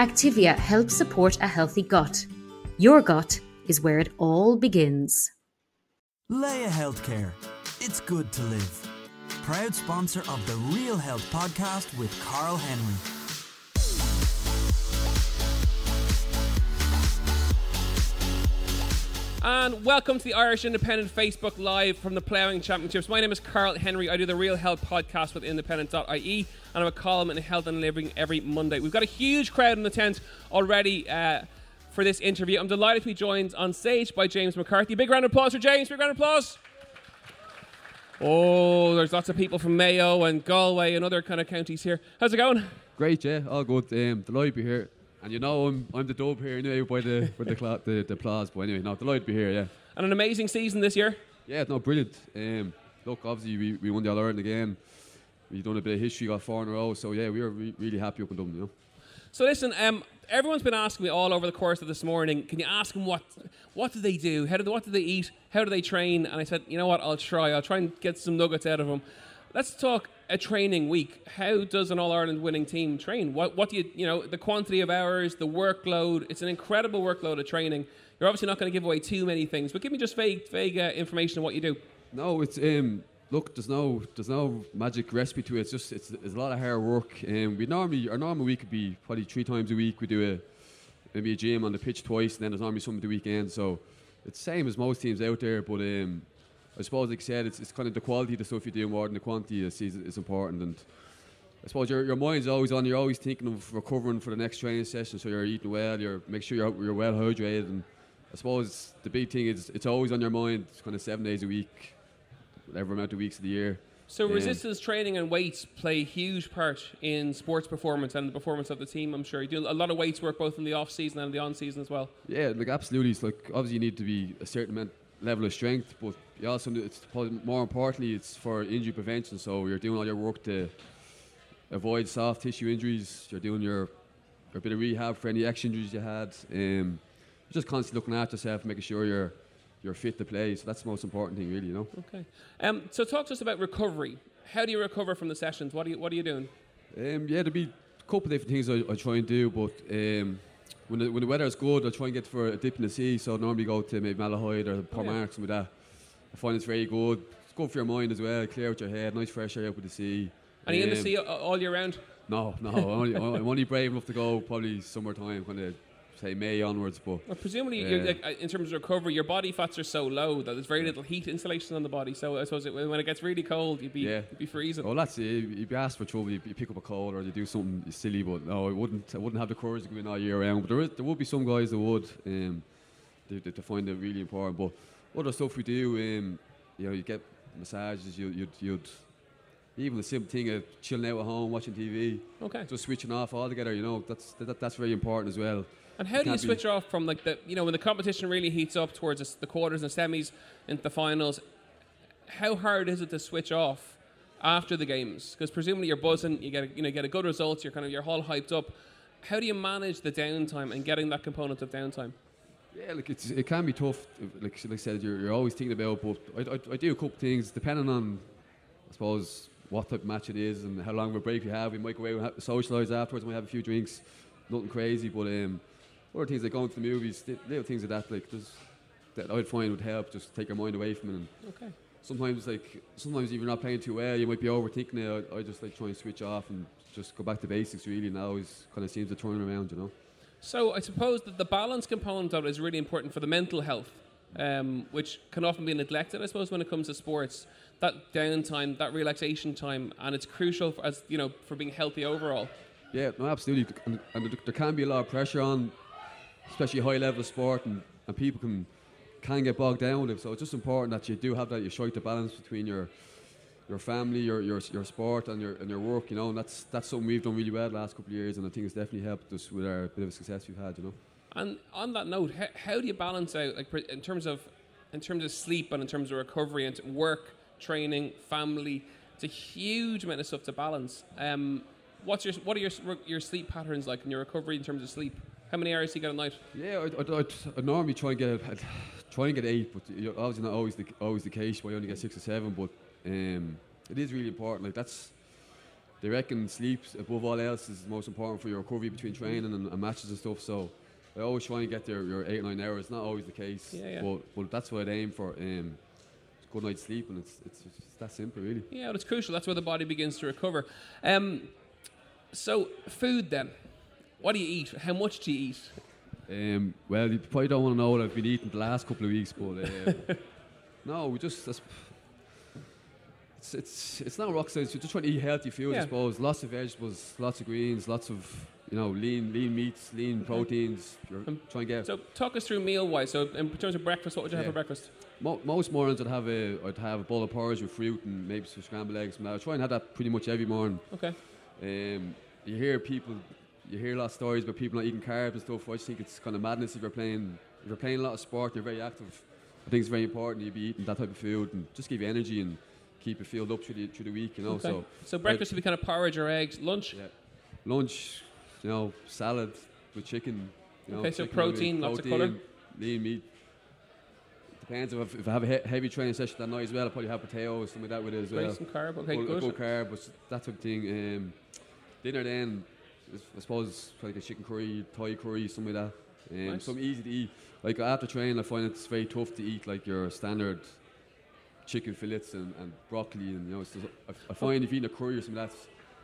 Activia helps support a healthy gut. Your gut is where it all begins. Laya Healthcare. It's good to live. Proud sponsor of the Real Health podcast with Karl Henry. And welcome to the Irish Independent Facebook Live from the Ploughing Championships. My name is Karl Henry. I do the Real Health podcast with independent.ie, and I'm a column in Health and Living every Monday. We've got a huge crowd in the tent already uh, for this interview. I'm delighted to be joined on stage by James McCarthy. Big round of applause for James. Big round of applause. Oh, there's lots of people from Mayo and Galway and other kind of counties here. How's it going? Great, yeah, all good. Um, delighted to be here. And you know, I'm, I'm the dub here anyway by the by the, cla- the the applause. But anyway, no, delighted to be here. Yeah, And an amazing season this year. yeah, no, brilliant. Um, look, obviously we, we won the All Ireland again. We've done a bit of history, got four in a row. So yeah, we were re- really happy up in Dublin. You know. So listen, um, everyone's been asking me all over the course of this morning. Can you ask them what what do they do? How do they, what do they eat? How do they train? And I said, you know what? I'll try. I'll try and get some nuggets out of them. Let's talk a training week. How does an All Ireland winning team train? What what do you you know the quantity of hours, the workload? It's an incredible workload of training. You're obviously not going to give away too many things, but give me just vague vague uh, information on what you do. No, it's um. Look, there's no there's no magic recipe to it. It's just it's, it's a lot of hard work. And um, we normally our normal week could be probably three times a week. We do a maybe a gym on the pitch twice, and then there's normally some of the weekend. So it's same as most teams out there. But um, I suppose, like I said, it's, it's kind of the quality of the stuff you do more than the quantity is, is, is important. And I suppose your, your mind's always on. You're always thinking of recovering for the next training session. So you're eating well. You're make sure you're, you're well hydrated. And I suppose the big thing is it's always on your mind, It's kind of seven days a week, whatever amount of weeks of the year. So Um, resistance training and weights play a huge part in sports performance and the performance of the team. I'm sure you do a lot of weights work both in the off season and the on season as well. Yeah, like absolutely. It's like obviously you need to be a certain amount, level of strength, but you also it's more importantly it's for injury prevention. So you're doing all your work to avoid soft tissue injuries. You're doing your a bit of rehab for any extra injuries you had. Um, just constantly looking after yourself, making sure you're you're fit to play. So that's the most important thing, really. You know. Okay. Um, so talk to us about recovery. How do you recover from the sessions? What are you What are you doing? Um, yeah, there'll be a couple of different things I, I try and do, but um, when the when the weather is good, I try and get for a dip in the sea. So I normally go to maybe Malahide or Portmarnock, yeah. something like that. I find it's very good. It's good for your mind as well. Clear out your head, nice fresh air out with the sea. Are you in the Um, sea all year round? No, no. I'm only, I'm only brave enough to go probably summertime, kind of say May onwards. But Well, presumably, you're, like, uh, in terms of recovery, your body fats are so low that there's very little heat insulation on the body. So I suppose it, when it gets really cold, you'd be Yeah. you'd be freezing. well, that's it. You'd be asked for trouble. You, you pick up a cold or you do something silly. But no, I wouldn't. I wouldn't have the courage to go in all year round. But there, is, there would be some guys that would. Um, they, they, they find it really important. But other stuff we do, um, you know, you get massages. You, you'd, you'd even the simple thing of chilling out at home, watching TV, Okay. just switching off altogether. You know, that's that, that's very important as well. And how do you switch off from like the you know when the competition really heats up towards the- quarters and semis into the finals? How hard is it to switch off after the games? Because presumably you're buzzing, you get a, you know get a good results, you're kind of you're all hyped up. How do you manage the downtime and getting that component of downtime? Yeah, like it's it can be tough. Like, like I said, you're, you're always thinking about. But I, I, I do a couple things depending on, I suppose, what type of match it is and how long of a break we have. We might go out and socialise afterwards. We might have a few drinks, nothing crazy. But um, other things like going to the movies, little things like that, like there's, that I'd find would help. Just take your mind away from it. And Okay. sometimes, like sometimes if you're not playing too well, you might be overthinking it. I, I just like try and switch off and just go back to basics. Really, and that always kind of seems to turn around. You know. So I suppose that the balance component of it is really important for the mental health, um, which can often be neglected. I suppose when it comes to sports, that downtime, that relaxation time, and it's crucial for, as you know for being healthy overall. Yeah, no, absolutely. And, and there- can be a lot of pressure on, especially high level sport, and, and people can can get bogged down with it. So it's just important that you do have that you strike the balance between your your family, your your, your sport, and your and your work. You know, and that's that's something we've done really well the last couple of years, and I think it's definitely helped us with our bit of success we've had. You know. And on that note, how, how do you balance out, like in terms of, in terms of sleep and in terms of recovery and work, training, family? It's a huge amount of stuff to balance. Um, what's your what are your your sleep patterns like in your recovery in terms of sleep? How many hours do you get a night? Yeah, I'd, I'd, I'd, normally try and get I'd try and get eight, but you're obviously not always the always the case. Why you only get six or seven, but um, it is really important. Like that's they reckon sleep above all else is most important for your recovery between training and, and matches and stuff. So I always try and get there your eight or nine hours. Not always the case, Yeah, yeah. but but that's what I'd aim for. Um, good night's sleep, and it's it's, it's that simple, really. Yeah, well, it's crucial. That's where the body begins to recover. Um, so food then. What do you eat? How much do you eat? Um, well, you probably don't want to know what I've been eating the last couple of weeks, but um, no, we just that's, it's, it's it's not rock science. You're just trying to eat healthy food, Yeah. I suppose. Lots of vegetables, lots of greens, lots of you know lean lean meats, lean proteins. You're Um, trying to get So talk us through meal wise. So in terms of breakfast, what would you have for breakfast? mo- most mornings. I'd have a I'd have a bowl of porridge with fruit and maybe some scrambled eggs. And I try and have that pretty much every morning. Okay. Um, you hear people, you hear a lot of stories about people not eating carbs and stuff. I just think it's kind of madness if you're playing, if you're playing a lot of sport, you're very active. I think it's very important you be eating that type of food and just give you energy and keep you filled up through the, through the week, you know. okay. So So breakfast would be kind of porridge or eggs. Lunch. yeah, lunch, you know, salad with chicken. You know, Okay, so with protein, lots of colour. lean meat. Depends if, if I have a he- heavy training session that night as well. I'll probably have potatoes, something like that with it as well. Some carb. Okay, Good- good. good carb, but that type of thing. Um, dinner then, I suppose, like a chicken curry, Thai curry, something like that. Um, Nice. Something easy to eat. Like after training, I find it's very tough to eat like your standard chicken fillets and, and broccoli, and you know, it's just, I, I find if you eat a curry or something, that's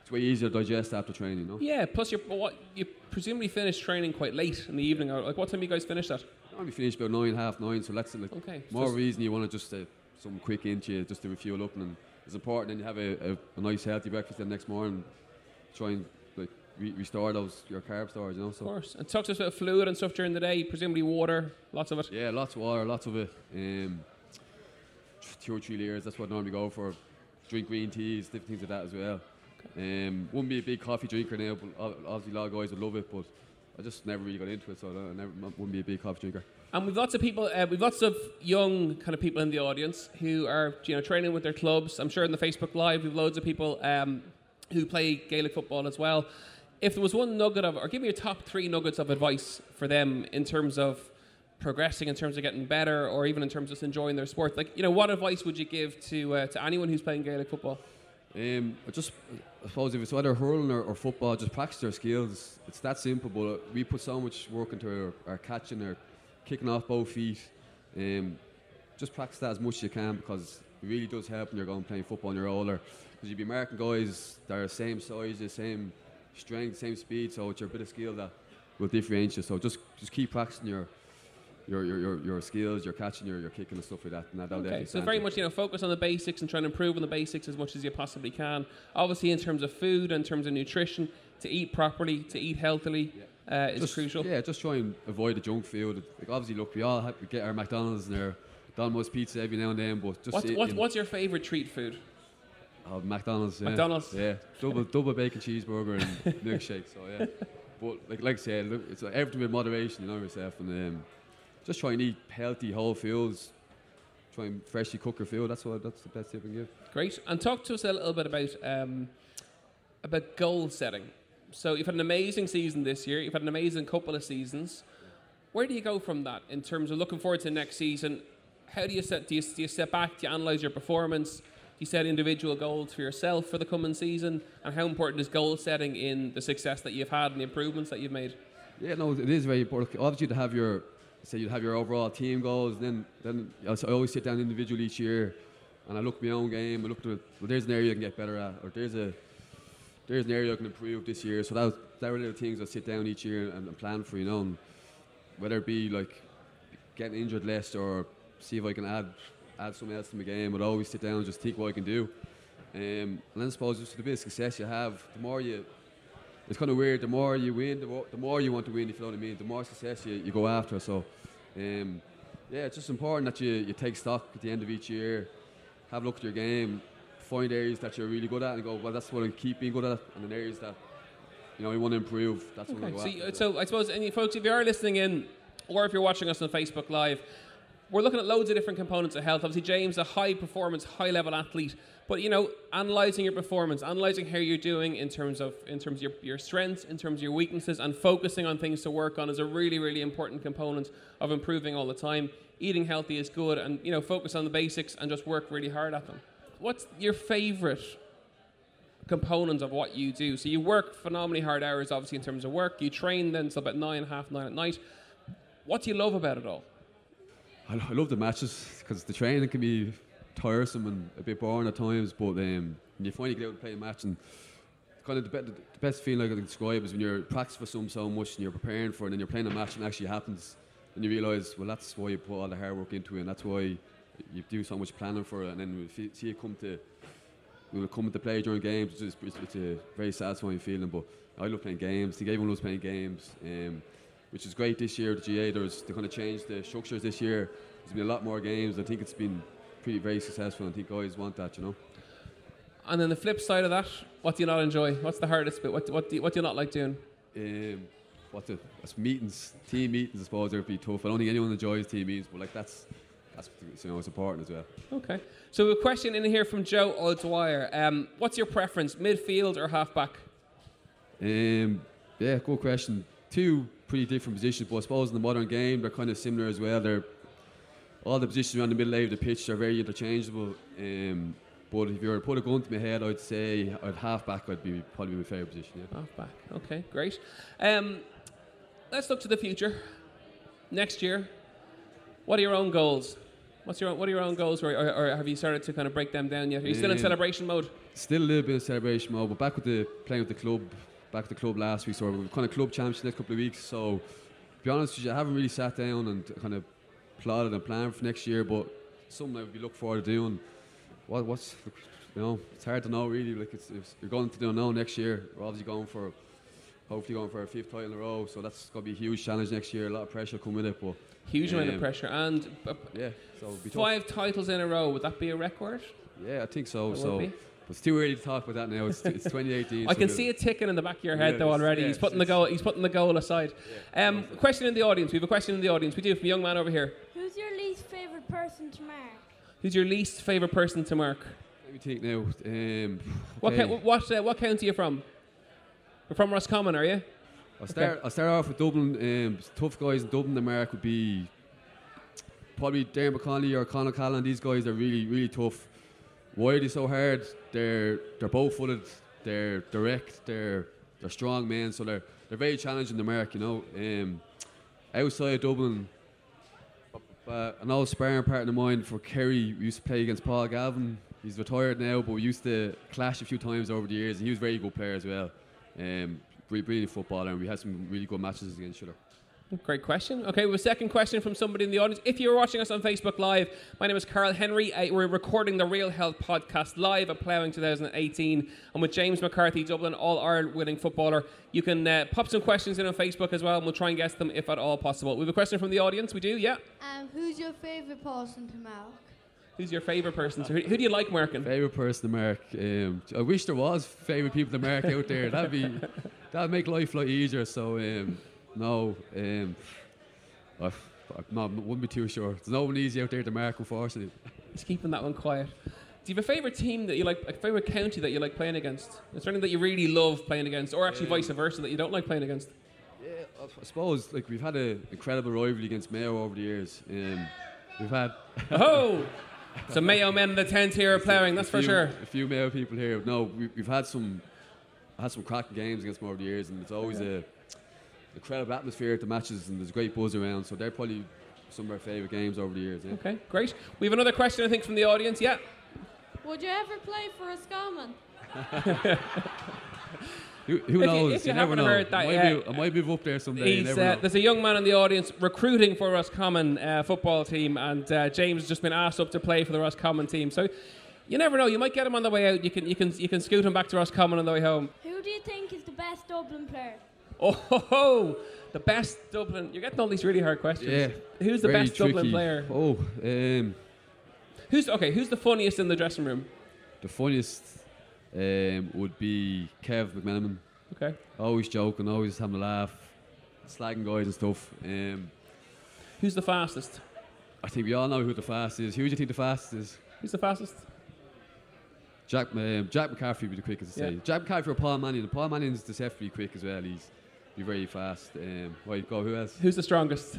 it's way easier to digest after training. You know. Yeah. Plus, you're what you presumably finish training quite late in the evening. Like, what time do you guys finish that? Only finish about nine, half nine, so that's like Okay. more reason you want to just uh, some quick into you just to refuel up, and it's important. Then you have a, a, a nice healthy breakfast the next morning. Try and like re- restore those your carb stores, you know. Of So course. And talk to us about fluid and stuff during the day. Presumably water, lots of it. yeah, lots of water, lots of it. Um, two or three liters. That's what I normally go for. Drink green teas, different things like that as well. Um, wouldn't be a big coffee drinker now, but obviously a lot of guys would love it. But I just never really got into it, so I, never wouldn't be a big coffee drinker. And we've lots of people, uh, we've lots of young kind of people in the audience who are, you know, training with their clubs. I'm sure in the Facebook Live, we've loads of people um, who play Gaelic football as well. If there was one nugget of, or give me your top three nuggets of advice for them in terms of progressing, in terms of getting better, or even in terms of just enjoying their sport, like, you know, what advice would you give to uh, to anyone who's playing Gaelic football? Um, I just, I suppose if it's either hurling or, or football, just practice their skills. It's that simple, but we put so much work into our, our catching, our kicking off both feet. Um, just practice that as much as you can because it really does help when you're going playing football and you're older. Because you'll be marking guys that are the same size, the same strength, same speed, so it's your bit of skill that will differentiate you. So just, just keep practicing your. Your, your, your, your skills, your catching, your, your kicking and stuff like that. And that'll Okay, so very much you know focus on the basics and try and improve on the basics as much as you possibly can. Obviously, in terms of food, in terms of nutrition, to eat properly, to eat healthily, uh, is just, crucial. Yeah, just try and avoid the junk food. Like obviously, look, we all have, we get our McDonald's and our Domino's pizza every now and then, but just What's, what's, what's your favourite treat food? oh, McDonald's. Yeah. McDonald's? Yeah, double double bacon cheeseburger and milkshake. So yeah, but like like I said, look, it's like everything with moderation. You know yourself, and um, just try and eat healthy whole foods. Try and freshly cook your food. That's what that's the best tip I can give. Great. And talk to us a little bit about um, about goal setting. So you've had an amazing season this year. You've had an amazing couple of seasons. Where do you go from that in terms of looking forward to next season? How do you set? Do you, do you step back? Do you analyze your performance? Do you set individual goals for yourself for the coming season? And how important is goal setting in the success that you've had and the improvements that you've made? Yeah, no, it is very important. Obviously, to have your say you'd have your overall team goals, then then I I always sit down individually each year, and I look at my own game. I look at well, there's an area I can get better at, or there's a there's an area I can improve this year. So that was, that were little things I sit down each year and, and plan for, you know, and whether it be like getting injured less or see if I can add add something else to my game. I'd always sit down and just think what I can do. Um, and then I suppose just the bit of success you have, the more you it's kind of weird. The more you win, the more, the more you want to win. If you know what I mean. The more success you, you go after. So, um, yeah, it's just important that you, you take stock at the end of each year, have a look at your game, find areas that you're really good at, and go, well, that's what I keep being good at, and then areas that you know, we want to improve. That's what Okay. we go So, you- so I suppose, any folks, if you are listening in, or if you're watching us on Facebook Live, we're looking at loads of different components of health. Obviously, James, a high performance, high level athlete, but you know, analyzing your performance, analyzing how you're doing in terms of in terms of your, your strengths, in terms of your weaknesses, and focusing on things to work on is a really, really important component of improving all the time. Eating healthy is good, and you know, focus on the basics and just work really hard at them. What's your favorite components of what you do. So you work phenomenally hard hours, obviously, in terms of work. You train then till about nine, half nine at night. What do you love about it all? I, I love the matches because the training can be tiresome and a bit boring at times, but um, you finally get out and play a match and kind of the, be- the best feeling I can describe is when you're practicing for something so much and you're preparing for it and then you're playing a match and it actually happens and you realise, well, that's why you put all the hard work into it and that's why you do so much planning for it and then we see it come to when it come into play during games, it's, it's, it's a very satisfying feeling. But I love playing games. I think everyone loves playing games, um, which is great this year. The GAA, there's they kind of changed the structures this year. There's been a lot more games. I think it's been pretty very successful. I think guys want that, you know. And then the flip side of that, what do you not enjoy? What's the hardest bit? What, what, do, you, what do you not like doing? Um, what the that's meetings, team meetings. I suppose they'd be tough. I don't think anyone enjoys team meetings, but like that's that's you know it's important as well. Okay. So a question in here from Joe O'Dwyer. Um, what's your preference, midfield or halfback? Um, yeah, good question. Two pretty different positions, but I suppose in the modern game they're kind of similar as well. They're all the positions around the middle of the pitch are very interchangeable. Um, but if you were to put a gun to my head, I'd say I'd half back. I'd be probably my favourite position. Yeah. Halfback. Okay, great. Um, let's look to the future. Next year, what are your own goals? What's your own, what are your own goals, or, or, or have you started to kind of break them down yet? Are you still in Um, celebration mode? Still a little bit of celebration mode, but back with the playing with the club, back with the club last week. So we're kind of club champions the next couple of weeks. So to be honest with you, I haven't really sat down and kind of plotted and planned for next year, but something I would be looking forward to doing. What, what's you know, it's hard to know really. Like it's, you're going to do know next year. We're obviously going for hopefully going for a fifth title in a row. So that's going to be a huge challenge next year. A lot of pressure come with it, but Huge amount of um, pressure and uh, yeah. So be tough. five titles in a row. Would that be a record? Yeah, I think so. It so it's too early to talk about that now. It's, it's 2018. I so can see it ticking in the back of your head Yeah, though already. yeah, he's putting the goal. He's putting the goal aside. Um, question in the audience. We have a question in the audience. We do from a young man over here. Who's your least favourite person to mark? Who's your least favourite person to mark? Let me think now. Um, What okay. co- what uh, what county are you from? You're from Roscommon, are you? I'll start. I'll start off with Dublin. Um, tough guys in Dublin. The mark would be probably Darren McConnelly or Con O'Callaghan. These guys are really, really tough. Why are they so hard? They're they're both footed. They're direct. They're they're strong men. So they're they're very challenging the mark. You know. Um, outside Dublin, uh, an old sparring partner of mine for Kerry we used to play against Paul Galvin. He's retired now, but we used to clash a few times over the years. And he was a very good player as well. Um, brilliant footballer, and we had some really good matches against each other. Great question. Okay, we have a second question from somebody in the audience. If you're watching us on Facebook Live, my name is Karl Henry. Uh, we're recording the Real Health podcast live at Ploughing 2018. I'm with James McCarthy, Dublin All Ireland winning footballer. You can uh, pop some questions in on Facebook as well, and we'll try and guess them if at all possible. We have a question from the audience. We do, yeah. Um, who's your favourite person to mark? Who's your favourite person? So who, who do you like marking? Favorite person to mark. Um, I wish there was favorite people to mark out there. That'd be that'd make life a lot easier. So um, no, um, I, I no, wouldn't be too sure. There's no one easy out there to mark, unfortunately. Just keeping that one quiet. Do you have a favourite team that you like, a favourite county that you like playing against? Is there anything that you really love playing against, or actually vice versa that you don't like playing against? Yeah, I, I suppose like we've had an incredible rivalry against Mayo over the years. Um, we've had Oh, so Mayo men in the tent here are ploughing. That's a for sure. A few Mayo people here. No, we, we've had some had some cracking games against them over the years, and it's always a incredible atmosphere at the matches, and there's a great buzz around. So they're probably some of our favourite games over the years. Yeah. Okay, great. We have another question, I think, from the audience. Yeah. Would you ever play for a Scotsman? Who, who you- knows? if you never haven't know. heard that I might, yet, be, I might be up there someday. You never uh, know. there's a young man in the audience recruiting for Roscommon uh, football team, and uh, James has just been asked up to play for the Roscommon team. So you never know. You might get him on the way out. You can you can you can scoot him back to Roscommon on the way home. Who do you think is the best Dublin player? Oh, ho, ho, the best Dublin. You're getting all these really hard questions. yeah. Who's the very best Dublin player? Oh, um, Who's okay? Who's the funniest in the dressing room? the funniest um, would be Kev McManamon. Okay. Always joking, always having a laugh, slagging guys and stuff. Um, Who's the fastest? I think we all know who the fastest is. Who do you think the fastest is? Who's the fastest? Jack, um, Jack McCaffrey would be the quickest to Yeah. say. Jack McCaffrey or Paul Mannion. Paul Mannion's deceptively quick as well. He's be very fast. Um, right, go. Who else? Who's the strongest?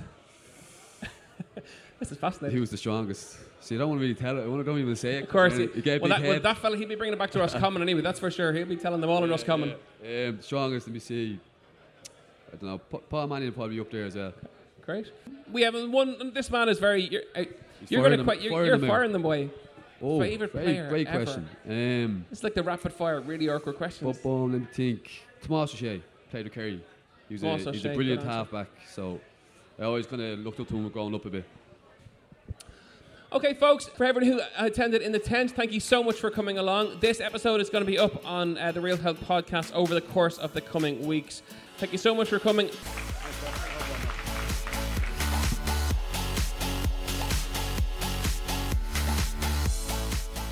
this is fascinating. Who's the strongest? See, I don't want to really tell it. I don't even say it. Of course, Uh, know, you get well, that, well, that, fella, he'll be bringing it back to us common anyway, that's for sure. He'll be telling them all in us common. Um, strongest, let me see. I don't know. Pa- Paul Mannion probably be up there as well. Great. We have one. This man is very. You're, uh, you're going to quite. You're, firing you're them firing them away. Oh, Favourite very, player great ever? question. Um, It's like the rapid fire, really awkward questions. but boom, let me think. Tomás Ó Sé played with Kerry. He was, a, Tomas he a brilliant halfback. So I always kind of looked up to him growing up a bit. Okay, folks, for everyone who attended in the tent, thank you so much for coming along. This episode is going to be up on uh, the Real Health podcast over the course of the coming weeks. Thank you so much for coming.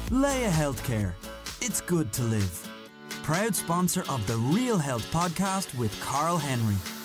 Laya Healthcare. It's good to live. Proud sponsor of the Real Health podcast with Karl Henry.